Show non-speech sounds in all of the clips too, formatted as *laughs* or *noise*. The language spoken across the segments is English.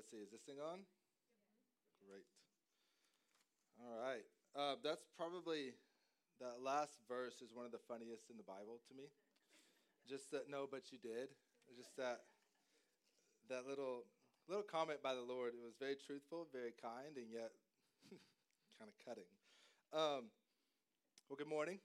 let's see. Is this thing on? Great. All right. Uh, that's probably that last verse is one of the funniest in the Bible to me. Just that no, but you did. Just that that little little comment by the Lord. It was very truthful, very kind, and yet *laughs* kind of cutting. Um, well, good morning.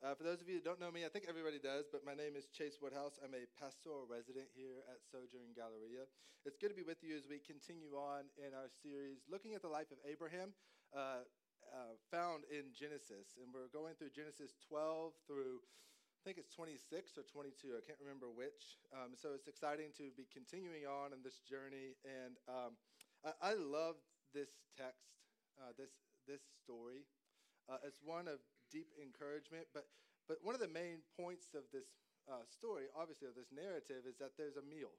Uh, for those of you who don't know me, I think everybody does, but my name is Chase Woodhouse. I'm a pastoral resident here at Sojourn Galleria. It's good to be with you as we continue on in our series looking at the life of Abraham, uh, uh, found in Genesis. And we're going through Genesis 12 through, I think it's 26 or 22, I can't remember which. Um, so it's exciting to be continuing on in this journey. And um, I, I, love this text, uh, this, this story. Uh, it's one of deep encouragement. But, but one of the main points of this uh, story, obviously, of this narrative, is that there's a meal.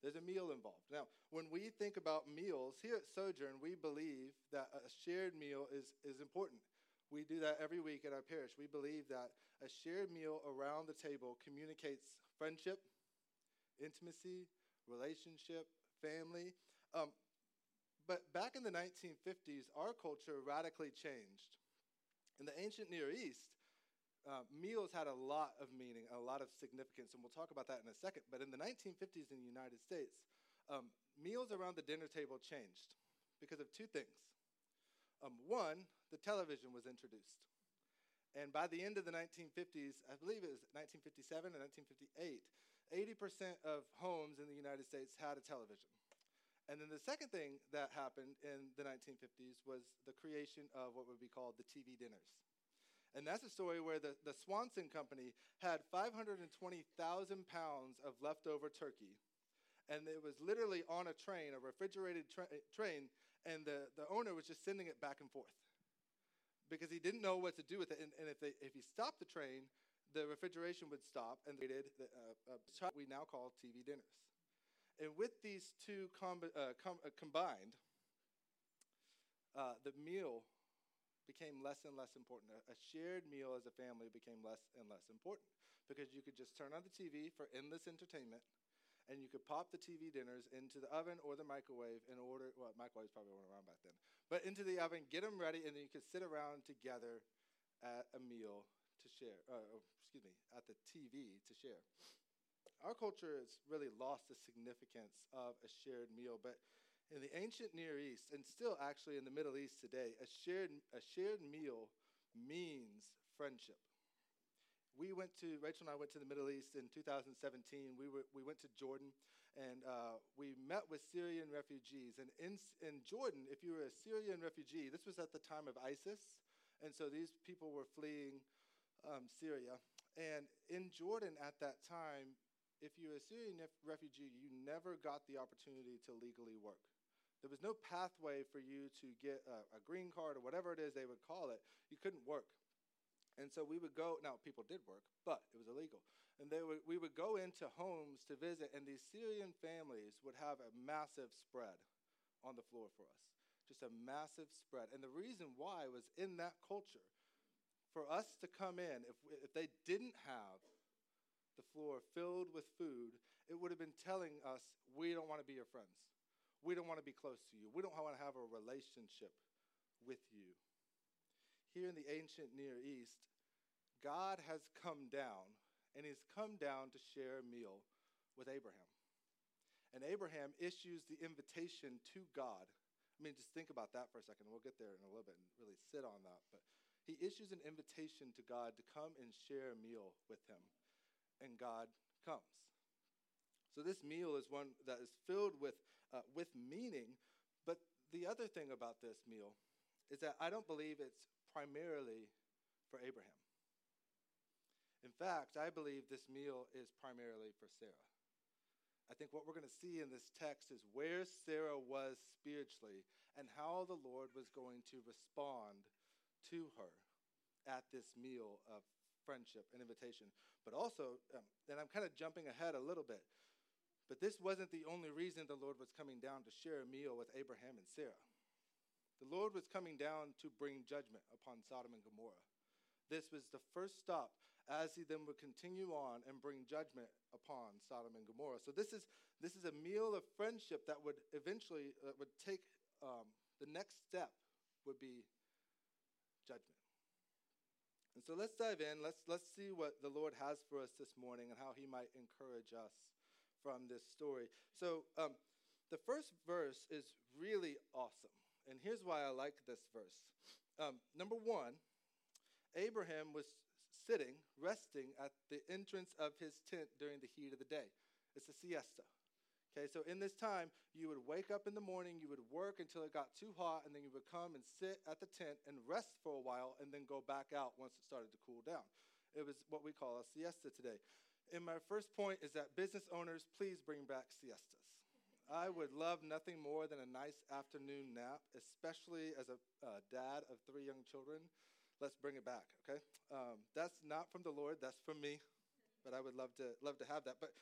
There's a meal involved. Now, when we think about meals, here at Sojourn, we believe that a shared meal is, is important. We do that every week at our parish. We believe that a shared meal around the table communicates friendship, intimacy, relationship, family. Um, but back in the 1950s, our culture radically changed. In the ancient Near East, uh, meals had a lot of meaning, a lot of significance, and we'll talk about that in a second. But in the 1950s in the United States, um, meals around the dinner table changed because of two things. Um, one, the television was introduced. And by the end of the 1950s, I believe it was 1957 and 1958, 80% of homes in the United States had a television. And then the second thing that happened in the 1950s was the creation of what would be called the TV dinners. And that's a story where the, the Swanson Company had 520,000 pounds of leftover turkey. And it was literally on a train, a refrigerated tra- train, and the, the owner was just sending it back and forth because he didn't know what to do with it. And, and if, they, if he stopped the train, the refrigeration would stop, and they did uh, uh, we now call TV dinners. And with these two com- uh, com- uh, combined, uh, the meal became less and less important. A, a shared meal as a family became less and less important because you could just turn on the TV for endless entertainment and you could pop the TV dinners into the oven or the microwave in order, well, microwaves probably weren't around back then, but into the oven, get them ready, and then you could sit around together at a meal to share, uh, oh, excuse me, at the TV to share our culture has really lost the significance of a shared meal, but in the ancient Near East, and still actually in the Middle East today, a shared, a shared meal means friendship. We went to, Rachel and I went to the Middle East in 2017. We, were, we went to Jordan and uh, we met with Syrian refugees. And in, in Jordan, if you were a Syrian refugee, this was at the time of ISIS. And so these people were fleeing um, Syria. And in Jordan at that time, if you're a Syrian refugee, you never got the opportunity to legally work. There was no pathway for you to get a, a, green card or whatever it is they would call it. You couldn't work. And so we would go, now people did work, but it was illegal. And they would, we would go into homes to visit, and these Syrian families would have a massive spread on the floor for us. Just a massive spread. And the reason why was in that culture, for us to come in, if, if they didn't have the floor filled with food, it would have been telling us, we don't want to be your friends. We don't want to be close to you. We don't want to have a relationship with you. Here in the ancient Near East, God has come down, and he's come down to share a meal with Abraham. And Abraham issues the invitation to God. I mean, just think about that for a second. We'll get there in a little bit and really sit on that. But he issues an invitation to God to come and share a meal with him and God comes. So this meal is one that is filled with, uh, with meaning. But the other thing about this meal is that I don't believe it's primarily for Abraham. In fact, I believe this meal is primarily for Sarah. I think what we're going to see in this text is where Sarah was spiritually and how the Lord was going to respond to her at this meal of friendship and invitation. But also, um, and I'm kind of jumping ahead a little bit, but this wasn't the only reason the Lord was coming down to share a meal with Abraham and Sarah. The Lord was coming down to bring judgment upon Sodom and Gomorrah. This was the first stop as he then would continue on and bring judgment upon Sodom and Gomorrah. So this is this is a meal of friendship that would eventually uh, would take um, the next step would be judgment. And so let's dive in. Let's let's see what the Lord has for us this morning and how He might encourage us from this story. So um, the first verse is really awesome, and here's why I like this verse. Um, number one, Abraham was sitting, resting at the entrance of his tent during the heat of the day. It's a siesta. Okay, so in this time, you would wake up in the morning, you would work until it got too hot, and then you would come and sit at the tent and rest for a while, and then go back out once it started to cool down. It was what we call a siesta today. And my first point is that business owners, please bring back siestas. I would love nothing more than a nice afternoon nap, especially as a dad of three young children let's bring it back, okay? Um, that's not from the Lord, that's from me, but I would love to, love to have that. But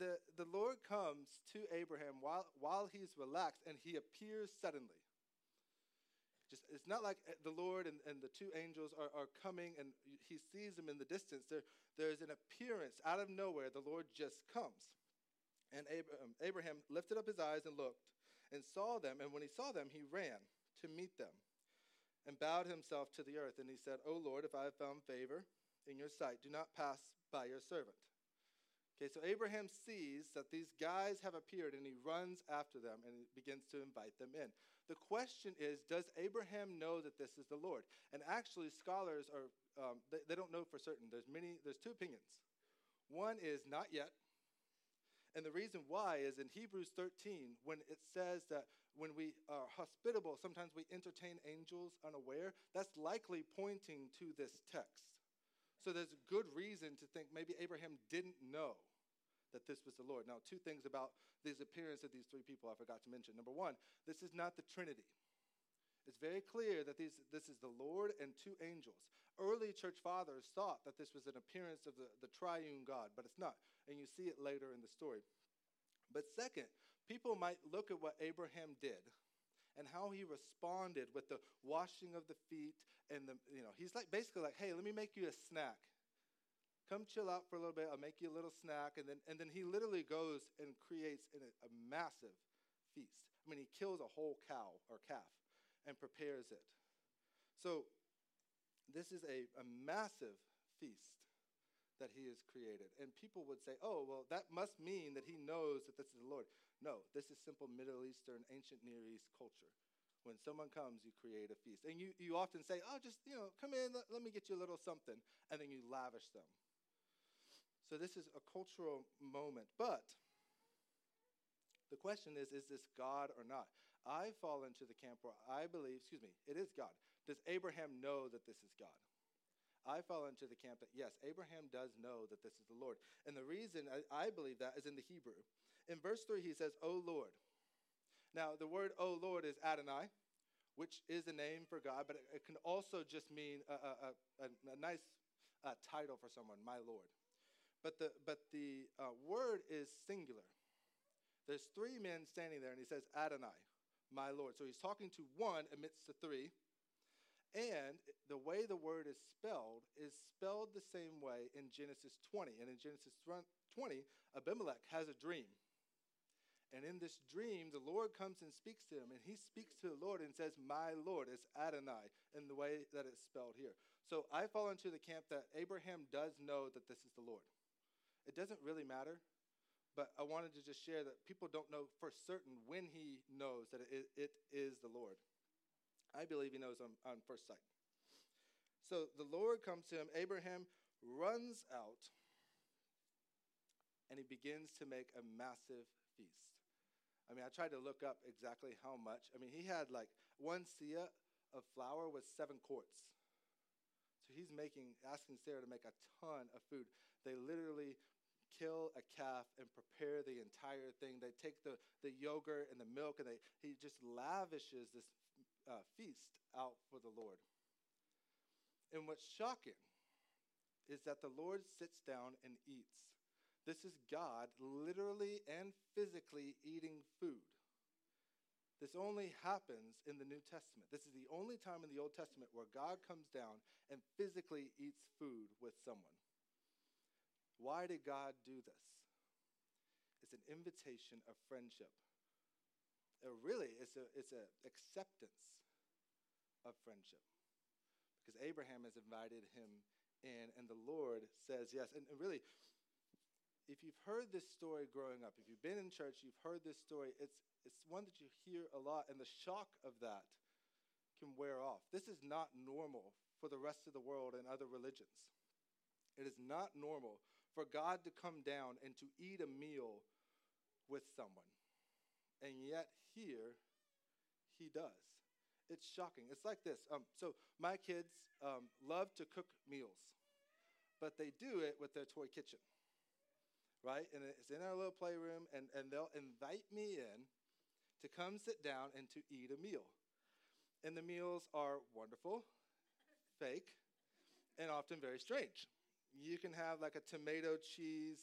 the, the Lord comes to Abraham while, while he's relaxed and he appears suddenly. Just, it's not like eh, the Lord and, and the two angels are, are coming and he sees them in the distance. There, there's an appearance out of nowhere. The Lord just comes. And Abraham, Abraham lifted up his eyes and looked and saw them. And when he saw them, he ran to meet them and bowed himself to the earth. And he said, O Lord, if I have found favor in your sight, do not pass by your servant. Okay, so Abraham sees that these guys have appeared and he runs after them and begins to invite them in. The question is, does Abraham know that this is the Lord? And actually, scholars are, um, they, they don't know for certain. There's many, there's two opinions. One is not yet, and the reason why is in Hebrews 13, when it says that when we are hospitable, sometimes we entertain angels unaware, that's likely pointing to this text. So there's good reason to think maybe Abraham didn't know that this was the Lord. Now, two things about this appearance of these three people I forgot to mention. Number one, this is not the Trinity. It's very clear that these, this is the Lord and two angels. Early church fathers thought that this was an appearance of the, the triune God, but it's not. And you see it later in the story. But second, people might look at what Abraham did and how he responded with the washing of the feet and the, you know, he's like basically like, hey, let me make you a snack. Come chill out for a little bit. I'll make you a little snack. And then, and then he literally goes and creates a, a massive feast. I mean, he kills a whole cow or calf and prepares it. So this is a, a massive feast that he has created. And people would say, oh, well, that must mean that he knows that this is the Lord. No, this is simple Middle Eastern, ancient Near East culture. When someone comes, you create a feast. And you, you often say, oh, just, you know, come in, let, let me get you a little something. And then you lavish them. So this is a cultural moment. But the question is, is this God or not? I fall into the camp where I believe, excuse me, it is God. Does Abraham know that this is God? I fall into the camp that, yes, Abraham does know that this is the Lord. And the reason I, I believe that is in the Hebrew. In verse 3, he says, O Lord. Now, the word O Lord is Adonai, which is a name for God, but it, it can also just mean a, a, a, a nice uh, title for someone, my Lord. But the, but the uh, word is singular. There's three men standing there, and he says, Adonai my Lord. So he's talking to one amidst the three. And the way the word is spelled is spelled the same way in Genesis 20. And in Genesis 20, Abimelech has a dream. And in this dream, the Lord comes and speaks to him, and he speaks to the Lord and says, My Lord. It's Adonai in the way that it's spelled here. So I fall into the camp that Abraham does know that this is the Lord. It doesn't really matter but I wanted to just share that people don't know for certain when he knows that it, it is the Lord. I believe he knows on, on first sight. So the Lord comes to him. Abraham runs out and he begins to make a massive feast. I mean, I tried to look up exactly how much. I mean, he had like one seah of flour with seven quarts. So he's making, asking Sarah to make a ton of food. They literally kill a calf and prepare the entire thing. They take the, the yogurt and the milk and they, he just lavishes this uh, feast out for the Lord. And what's shocking is that the Lord sits down and eats. This is God literally and physically eating food This only happens in the New Testament. This is the only time in the Old Testament where God comes down and physically eats food with someone. Why did God do this? It's an invitation of friendship. It really, it's a it's an acceptance of friendship. Because Abraham has invited him in, and the Lord says yes. And, and really, if you've heard this story growing up, if you've been in church, you've heard this story, it's, it's one that you hear a lot, and the shock of that can wear off. This is not normal for the rest of the world and other religions. It is not normal for God to come down and to eat a meal with someone. And yet, here, he does. It's shocking. It's like this. Um, so, my kids um, love to cook meals, but they do it with their toy kitchen right? And it's in our little playroom, and, and they'll invite me in to come sit down and to eat a meal. And the meals are wonderful, fake, and often very strange. You can have like a tomato cheese,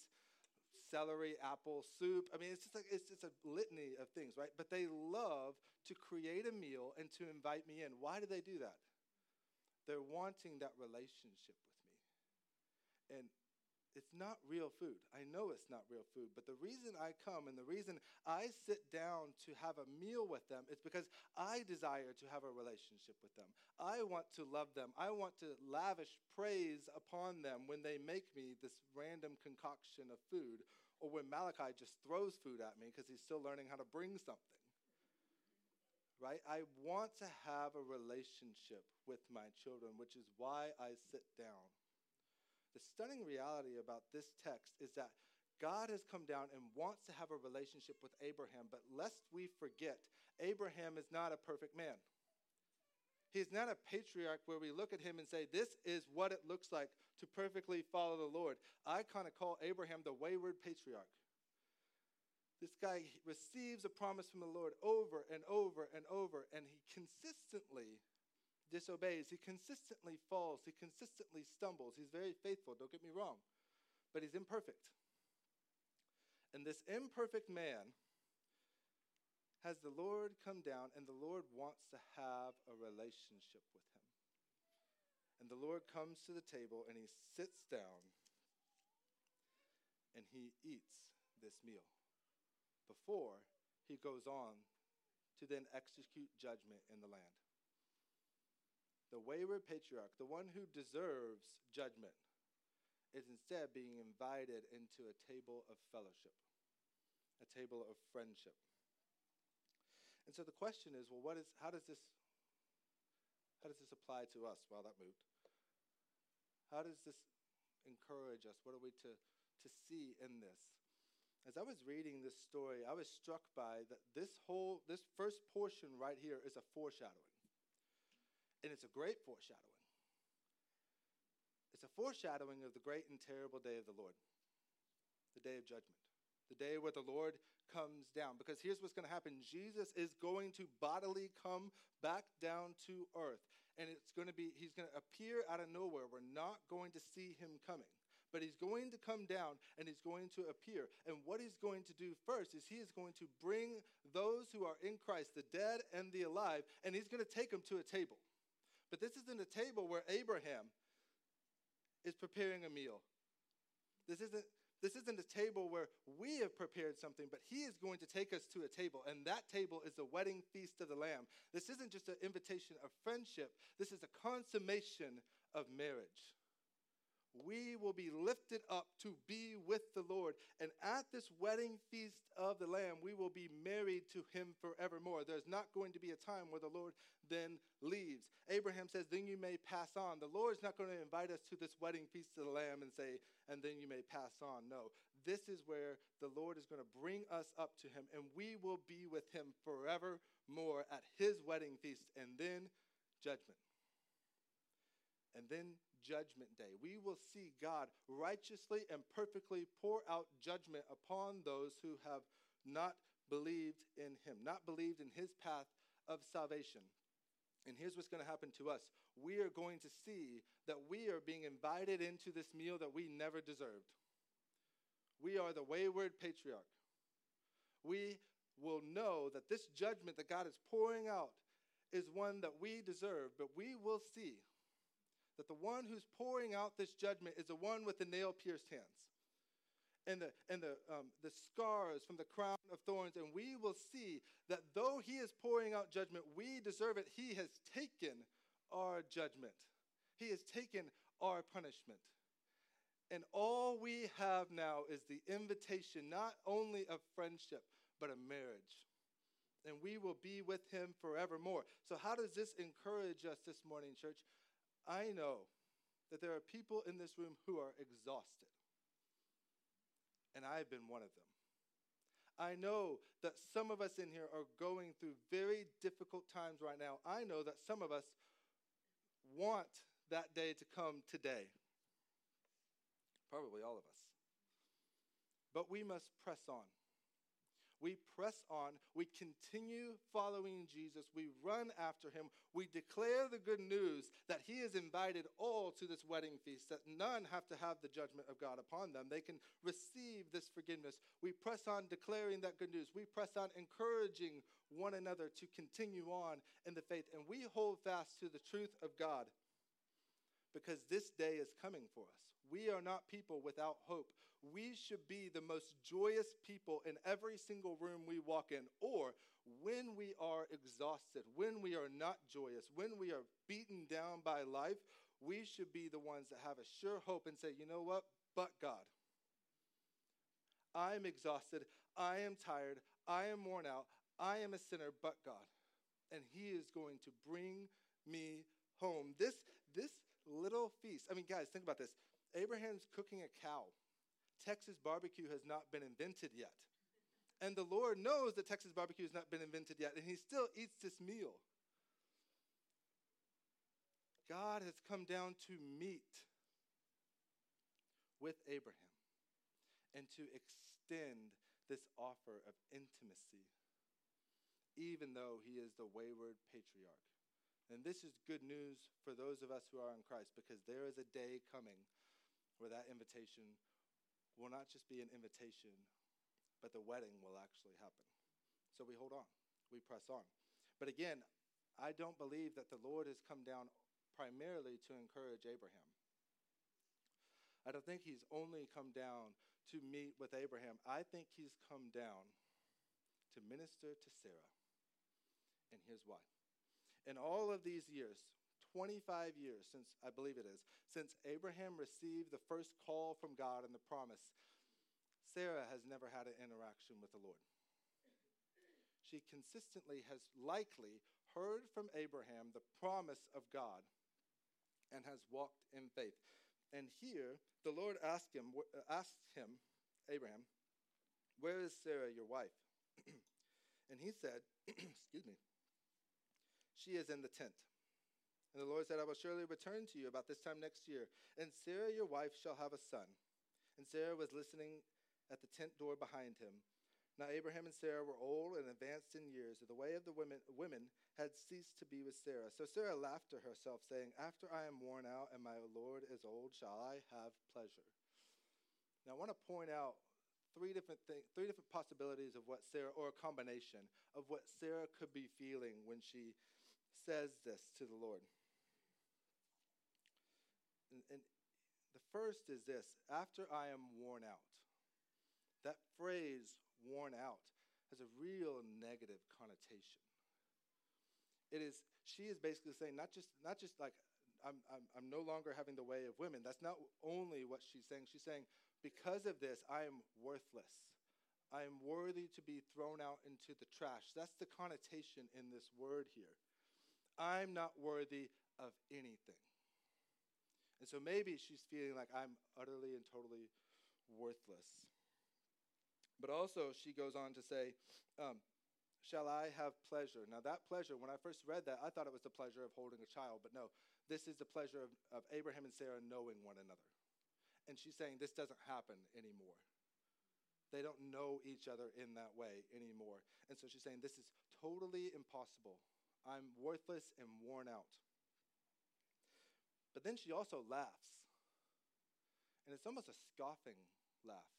celery, apple soup. I mean, it's just like it's just a litany of things, right? But they love to create a meal and to invite me in. Why do they do that? They're wanting that relationship with me. And it's not real food. I know it's not real food, but the reason I come and the reason I sit down to have a meal with them is because I desire to have a relationship with them. I want to love them. I want to lavish praise upon them when they make me this random concoction of food, or when Malachi just throws food at me because he's still learning how to bring something. Right? I want to have a relationship with my children, which is why I sit down the stunning reality about this text is that God has come down and wants to have a relationship with Abraham, but lest we forget, Abraham is not a perfect man. He's not a patriarch where we look at him and say, This is what it looks like to perfectly follow the Lord. I kind of call Abraham the wayward patriarch. This guy receives a promise from the Lord over and over and over, and he consistently disobeys. He consistently falls. He consistently stumbles. He's very faithful, don't get me wrong, but he's imperfect. And this imperfect man has the Lord come down, and the Lord wants to have a relationship with him. And the Lord comes to the table and he sits down and he eats this meal before he goes on to then execute judgment in the land the wayward patriarch, the one who deserves judgment, is instead being invited into a table of fellowship, a table of friendship. And so the question is, well, what is, how does this, how does this apply to us? Well, that moved. How does this encourage us? What are we to, to see in this? As I was reading this story, I was struck by that this whole, this first portion right here is a foreshadowing. And it's a great foreshadowing. It's a foreshadowing of the great and terrible day of the Lord, the day of judgment, the day where the Lord comes down. Because here's what's going to happen Jesus is going to bodily come back down to earth. And it's going to be, he's going to appear out of nowhere. We're not going to see him coming but he's going to come down and he's going to appear. And what he's going to do first is he is going to bring those who are in Christ, the dead and the alive, and he's going to take them to a table. But this isn't a table where Abraham is preparing a meal. This isn't, this isn't a table where we have prepared something, but he is going to take us to a table, and that table is the wedding feast of the Lamb. This isn't just an invitation of friendship, this is a consummation of marriage we will be lifted up to be with the Lord. And at this wedding feast of the Lamb, we will be married to him forevermore. There's not going to be a time where the Lord then leaves. Abraham says, Then you may pass on. The Lord's not going to invite us to this wedding feast of the Lamb and say, And then you may pass on. No. This is where the Lord is going to bring us up to him, and we will be with him forevermore at his wedding feast, and then judgment. And then judgment day. We will see God righteously and perfectly pour out judgment upon those who have not believed in him, not believed in his path of salvation. And here's what's going to happen to us we are going to see that we are being invited into this meal that we never deserved. We are the wayward patriarch. We will know that this judgment that God is pouring out is one that we deserve, but we will see that the one who's pouring out this judgment is the one with the nail pierced hands and the, and the, um, the scars from the crown of thorns. And we will see that though he is pouring out judgment, we deserve it. He has taken our judgment, he has taken our punishment. And all we have now is the invitation not only of friendship, but of marriage. And we will be with him forevermore. So, how does this encourage us this morning, church? I know that there are people in this room who are exhausted. And I've been one of them. I know that some of us in here are going through very difficult times right now. I know that some of us want that day to come today. Probably all of us. But we must press on. We press on. We continue following Jesus. We run after him. We declare the good news that he has invited all to this wedding feast, that none have to have the judgment of God upon them. They can receive this forgiveness. We press on declaring that good news. We press on encouraging one another to continue on in the faith. And we hold fast to the truth of God because this day is coming for us. We are not people without hope. We should be the most joyous people in every single room we walk in. Or when we are exhausted, when we are not joyous, when we are beaten down by life, we should be the ones that have a sure hope and say, you know what? But God. I am exhausted. I am tired. I am worn out. I am a sinner, but God. And He is going to bring me home. This, this little feast. I mean, guys, think about this. Abraham's cooking a cow. Texas barbecue has not been invented yet. And the Lord knows that Texas barbecue has not been invented yet, and he still eats this meal. God has come down to meet with Abraham and to extend this offer of intimacy, even though he is the wayward patriarch. And this is good news for those of us who are in Christ because there is a day coming where that invitation will not just be an invitation, but the wedding will actually happen. So we hold on, we press on. But again, I don't believe that the Lord has come down primarily to encourage Abraham. I don't think he's only come down to meet with Abraham. I think he's come down to minister to Sarah. And here's why in all of these years, 25 years since, I believe it is, since Abraham received the first call from God and the promise, Sarah has never had an interaction with the Lord. She consistently has likely heard from Abraham the promise of God and has walked in faith. And here, the Lord asked him, asked him, Abraham, where is Sarah, your wife? *clears throat* and he said, *clears throat* excuse me, she is in the tent. And the Lord said, I will surely return to you about this time next year, and Sarah your wife shall have a son. And Sarah was listening at the tent door behind him. Now Abraham and Sarah were old and advanced in years, and the way of the women, women had ceased to be with Sarah. So Sarah laughed to herself, saying, After I am worn out and my Lord is old, shall I have pleasure? Now I want to point out three different things, three different possibilities of what Sarah, or a combination of what Sarah could be feeling when she says this to the Lord. And, and the first is this after I am worn out. That phrase, worn out, has a real negative connotation. It is, she is basically saying, not just, not just like, I'm, I'm, I'm no longer having the way of women. That's not only what she's saying. She's saying, because of this, I am worthless. I am worthy to be thrown out into the trash. That's the connotation in this word here. I'm not worthy of anything. And so maybe she's feeling like I'm utterly and totally worthless. But also, she goes on to say, um, Shall I have pleasure? Now, that pleasure, when I first read that, I thought it was the pleasure of holding a child. But no, this is the pleasure of, of Abraham and Sarah knowing one another. And she's saying this doesn't happen anymore. They don't know each other in that way anymore. And so she's saying this is totally impossible. I'm worthless and worn out. But then she also laughs. And it's almost a scoffing laugh.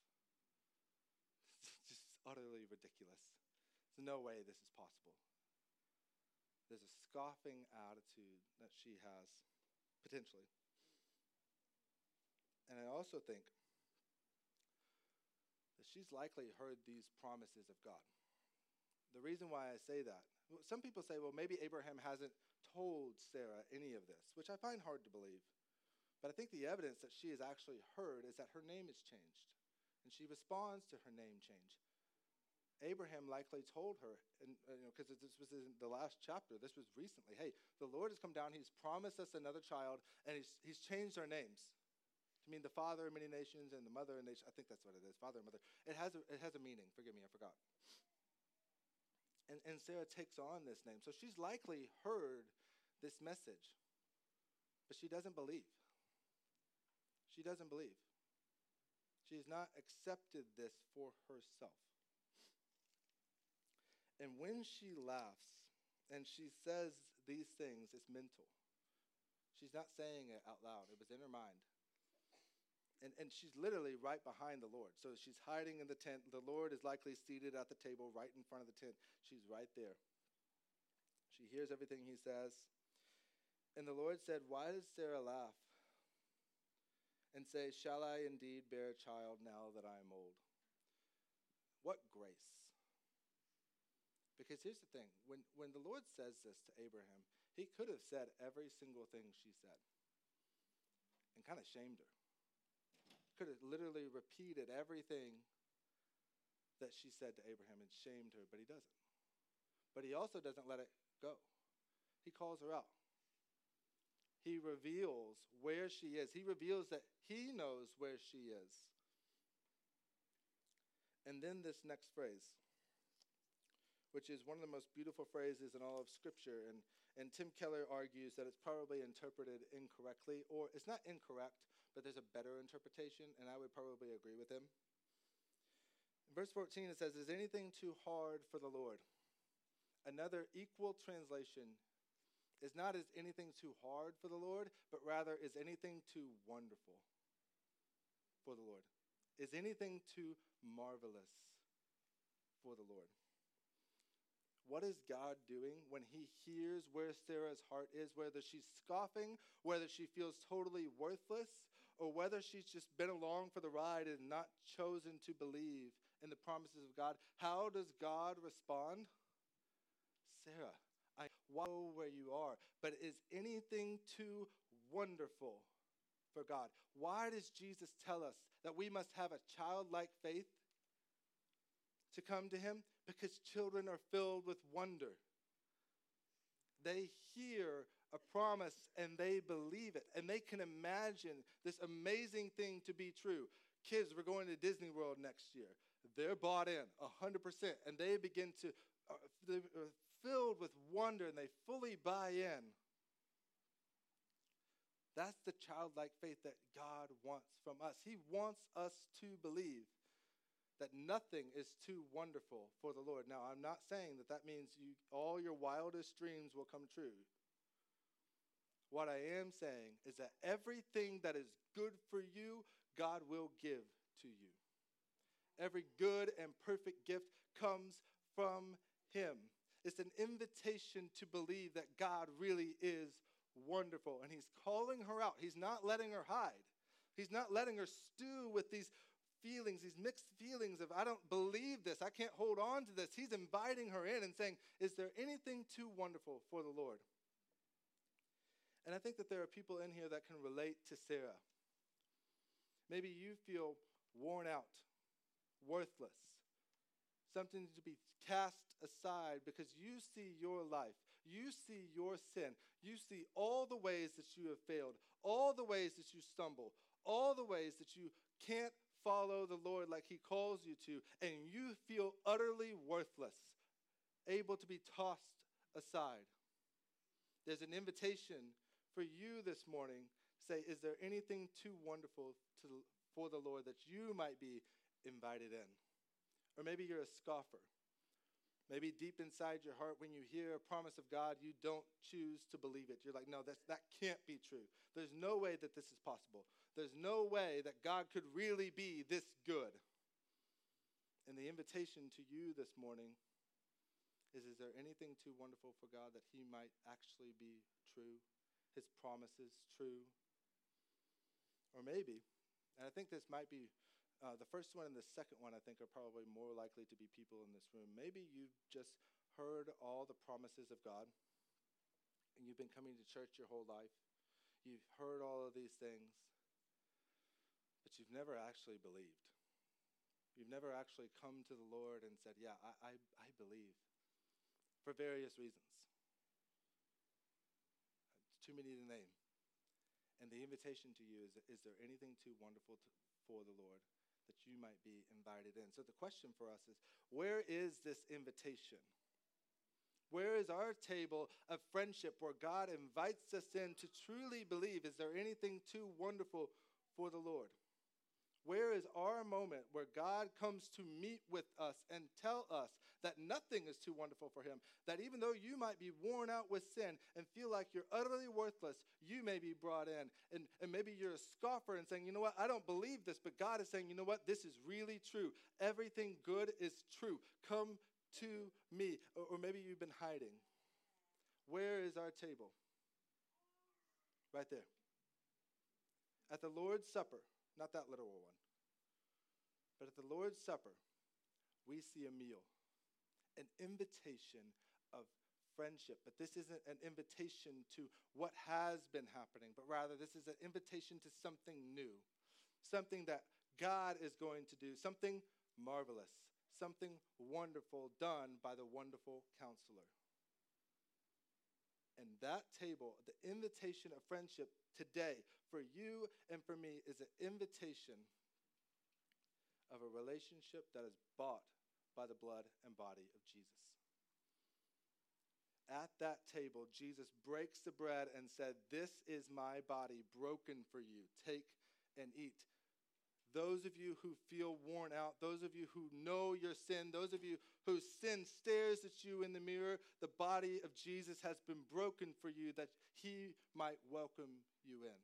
It's *laughs* just utterly ridiculous. There's no way this is possible. There's a scoffing attitude that she has, potentially. And I also think that she's likely heard these promises of God. The reason why I say that, some people say, well, maybe Abraham hasn't told Sarah any of this, which I find hard to believe. But I think the evidence that she has actually heard is that her name is changed, and she responds to her name change. Abraham likely told her, and uh, you know, because this was in the last chapter, this was recently. Hey, the Lord has come down. He's promised us another child, and he's he's changed our names. To mean the father of many nations and the mother of nations. I think that's what it is, father and mother. It has a, it has a meaning. Forgive me, I forgot. And and Sarah takes on this name, so she's likely heard this message, but she doesn't believe. She doesn't believe. She has not accepted this for herself. And when she laughs and she says these things, it's mental. She's not saying it out loud, it was in her mind. And, and she's literally right behind the Lord. So she's hiding in the tent. The Lord is likely seated at the table right in front of the tent. She's right there. She hears everything he says. And the Lord said, Why does Sarah laugh? And say, Shall I indeed bear a child now that I am old? What grace because here's the thing when, when the Lord says this to Abraham, he could have said every single thing she said and kind of shamed her. Could have literally repeated everything that she said to Abraham and shamed her, but he doesn't. But he also doesn't let it go. He calls her out. He reveals where she is. He reveals that he knows where she is. And then this next phrase which is one of the most beautiful phrases in all of Scripture. And, and Tim Keller argues that it's probably interpreted incorrectly, or it's not incorrect, but there's a better interpretation, and I would probably agree with him. In verse 14, it says, Is anything too hard for the Lord? Another equal translation is not is anything too hard for the Lord, but rather is anything too wonderful for the Lord? Is anything too marvelous for the Lord? What is God doing when He hears where Sarah's heart is, whether she's scoffing, whether she feels totally worthless, or whether she's just been along for the ride and not chosen to believe in the promises of God? How does God respond? Sarah, I know where you are, but is anything too wonderful for God? Why does Jesus tell us that we must have a childlike faith to come to Him? because children are filled with wonder. They hear a promise and they believe it, and they can imagine this amazing thing to be true. Kids, we're going to Disney World next year. They're bought in 100%, and they begin to, uh, they're filled with wonder and they fully buy in. That's the childlike faith that God wants from us. He wants us to believe that nothing is too wonderful for the Lord. Now, I'm not saying that that means you, all your wildest dreams will come true. What I am saying is that everything that is good for you, God will give to you. Every good and perfect gift comes from Him. It's an invitation to believe that God really is wonderful. And He's calling her out. He's not letting her hide. He's not letting her stew with these feelings, these mixed feelings of, I don't believe this, I can't hold on to this. He's inviting her in and saying, Is there anything too wonderful for the Lord? And I think that there are people in here that can relate to Sarah. Maybe you feel worn out, worthless, something to be cast aside because you see your life, you see your sin, you see all the ways that you have failed, all the ways that you stumble, all the ways that you can't follow the Lord like He calls you to, and you feel utterly worthless, able to be tossed aside, there's an invitation for you this morning. Say, is there anything too wonderful to, for the Lord that you might be invited in? Or maybe you're a scoffer. Maybe deep inside your heart, when you hear a promise of God, you don't choose to believe it. You're like, no, that's, that can't be true. There's no way that this is possible. There's no way that God could really be this good. And the invitation to you this morning is is there anything too wonderful for God that he might actually be true? His promises true? Or maybe, and I think this might be uh, the first one and the second one, I think, are probably more likely to be people in this room. Maybe you've just heard all the promises of God, and you've been coming to church your whole life. You've heard all of these things, but you've never actually believed. You've never actually come to the Lord and said, Yeah, I, I, I believe, for various reasons. Too many to name. And the invitation to you is Is there anything too wonderful to, for the Lord that you might be invited in? So the question for us is Where is this invitation? Where is our table of friendship where God invites us in to truly believe? Is there anything too wonderful for the Lord? Where is our moment where God comes to meet with us and tell us that nothing is too wonderful for him? That even though you might be worn out with sin and feel like you're utterly worthless, you may be brought in. And, and maybe you're a scoffer and saying, you know what, I don't believe this, but God is saying, you know what, this is really true. Everything good is true. Come to me. Or, or maybe you've been hiding. Where is our table? Right there. At the Lord's Supper, not that literal one. But at the Lord's Supper, we see a meal, an invitation of friendship. But this isn't an invitation to what has been happening, but rather this is an invitation to something new, something that God is going to do, something marvelous, something wonderful done by the wonderful counselor. And that table, the invitation of friendship today for you and for me, is an invitation of a relationship that is bought by the blood and body of Jesus. At that table, Jesus breaks the bread and said, This is my body broken for you. Take and eat. Those of you who feel worn out, those of you who know your sin, those of you whose sin stares at you in the mirror, the body of Jesus has been broken for you that he might welcome you in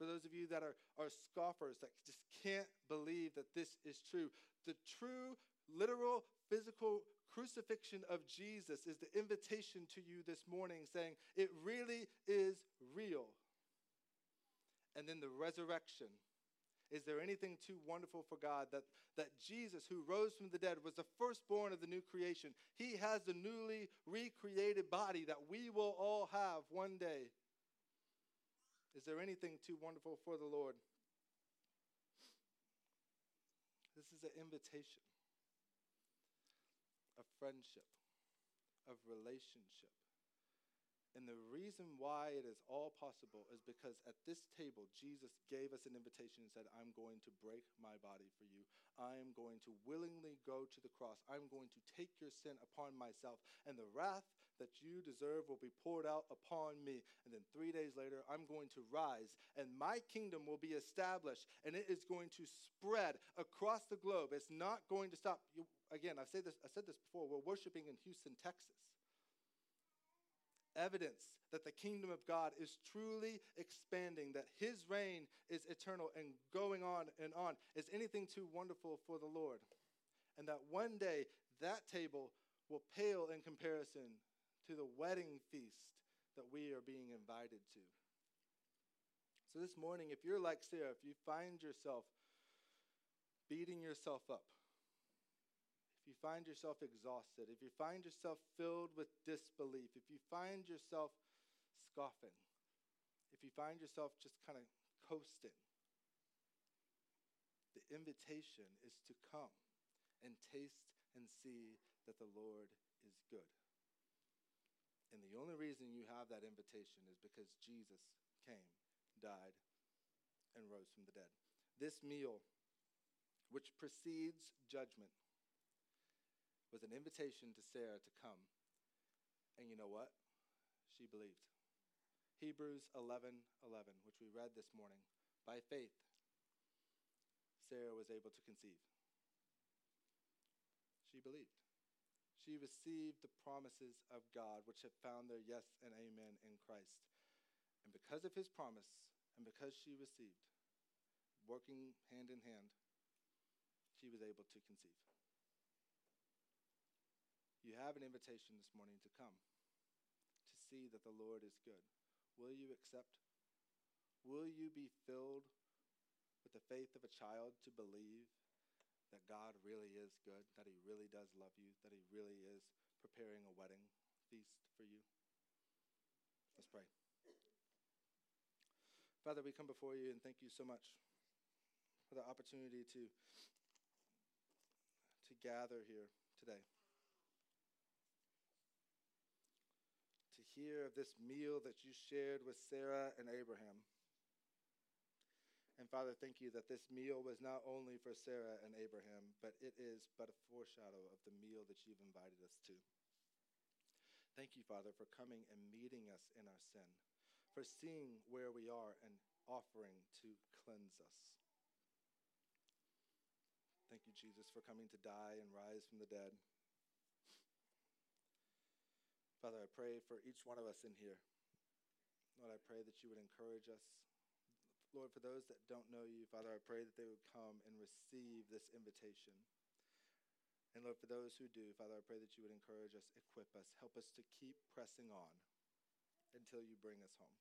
for those of you that are, are scoffers that just can't believe that this is true. The true, literal, physical crucifixion of Jesus is the invitation to you this morning, saying, It really is real. And then the resurrection. Is there anything too wonderful for God that, that Jesus, who rose from the dead, was the firstborn of the new creation? He has the newly recreated body that we will all have one day. Is there anything too wonderful for the Lord? This is an invitation of friendship, of relationship. And the reason why it is all possible is because at this table, Jesus gave us an invitation and said, I'm going to break my body for you. I am going to willingly go to the cross. I'm going to take your sin upon myself. And the wrath that you deserve will be poured out upon me. And then three days later, I'm going to rise, and my kingdom will be established, and it is going to spread across the globe. It's not going to stop. You, again, I've said this, I said this before. We're worshiping in Houston, Texas evidence that the kingdom of God is truly expanding, that his reign is eternal and going on and on, is anything too wonderful for the Lord. And that one day that table will pale in comparison to the wedding feast that we are being invited to. So this morning, if you're like Sarah, if you find yourself beating yourself up, if you find yourself exhausted, if you find yourself filled with disbelief, if you find yourself scoffing, if you find yourself just kind of coasting, the invitation is to come and taste and see that the Lord is good. And the only reason you have that invitation is because Jesus came, died, and rose from the dead. This meal, which precedes judgment, was an invitation to Sarah to come. And you know what? She believed. Hebrews 11 11, which we read this morning. By faith, Sarah was able to conceive. She believed. She received the promises of God, which had found their yes and amen in Christ. And because of his promise, and because she received, working hand in hand, she was able to conceive. you have an invitation this morning to come, to see that the Lord is good. Will you accept? Will you be filled with the faith of a child to believe that God really is good, that He really does love you, that He really is preparing a wedding feast for you? Let's pray. Father, we come before you and thank you so much for the opportunity to, to gather here today. To hear of this meal that you shared with Sarah and Abraham. And Father, thank you that this meal was not only for Sarah and Abraham, but it is but a foreshadow of the meal that you've invited us to. Thank you, Father, for coming and meeting us in our sin for seeing where we are and offering to cleanse us. Thank you, Jesus, for coming to die and rise from the dead. Father, I pray for each one of us in here. Lord, I pray that you would encourage us. Lord, for those that don't know you, Father, I pray that they would come and receive this invitation. And Lord, for those who do, Father, I pray that you would encourage us, equip us, help us to keep pressing on until you bring us home.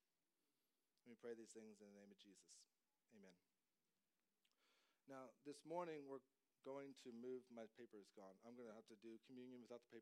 we pray these things in the name of Jesus. Amen. Now, this morning we're going to move. My paper is gone. I'm going to have to do communion without the paper.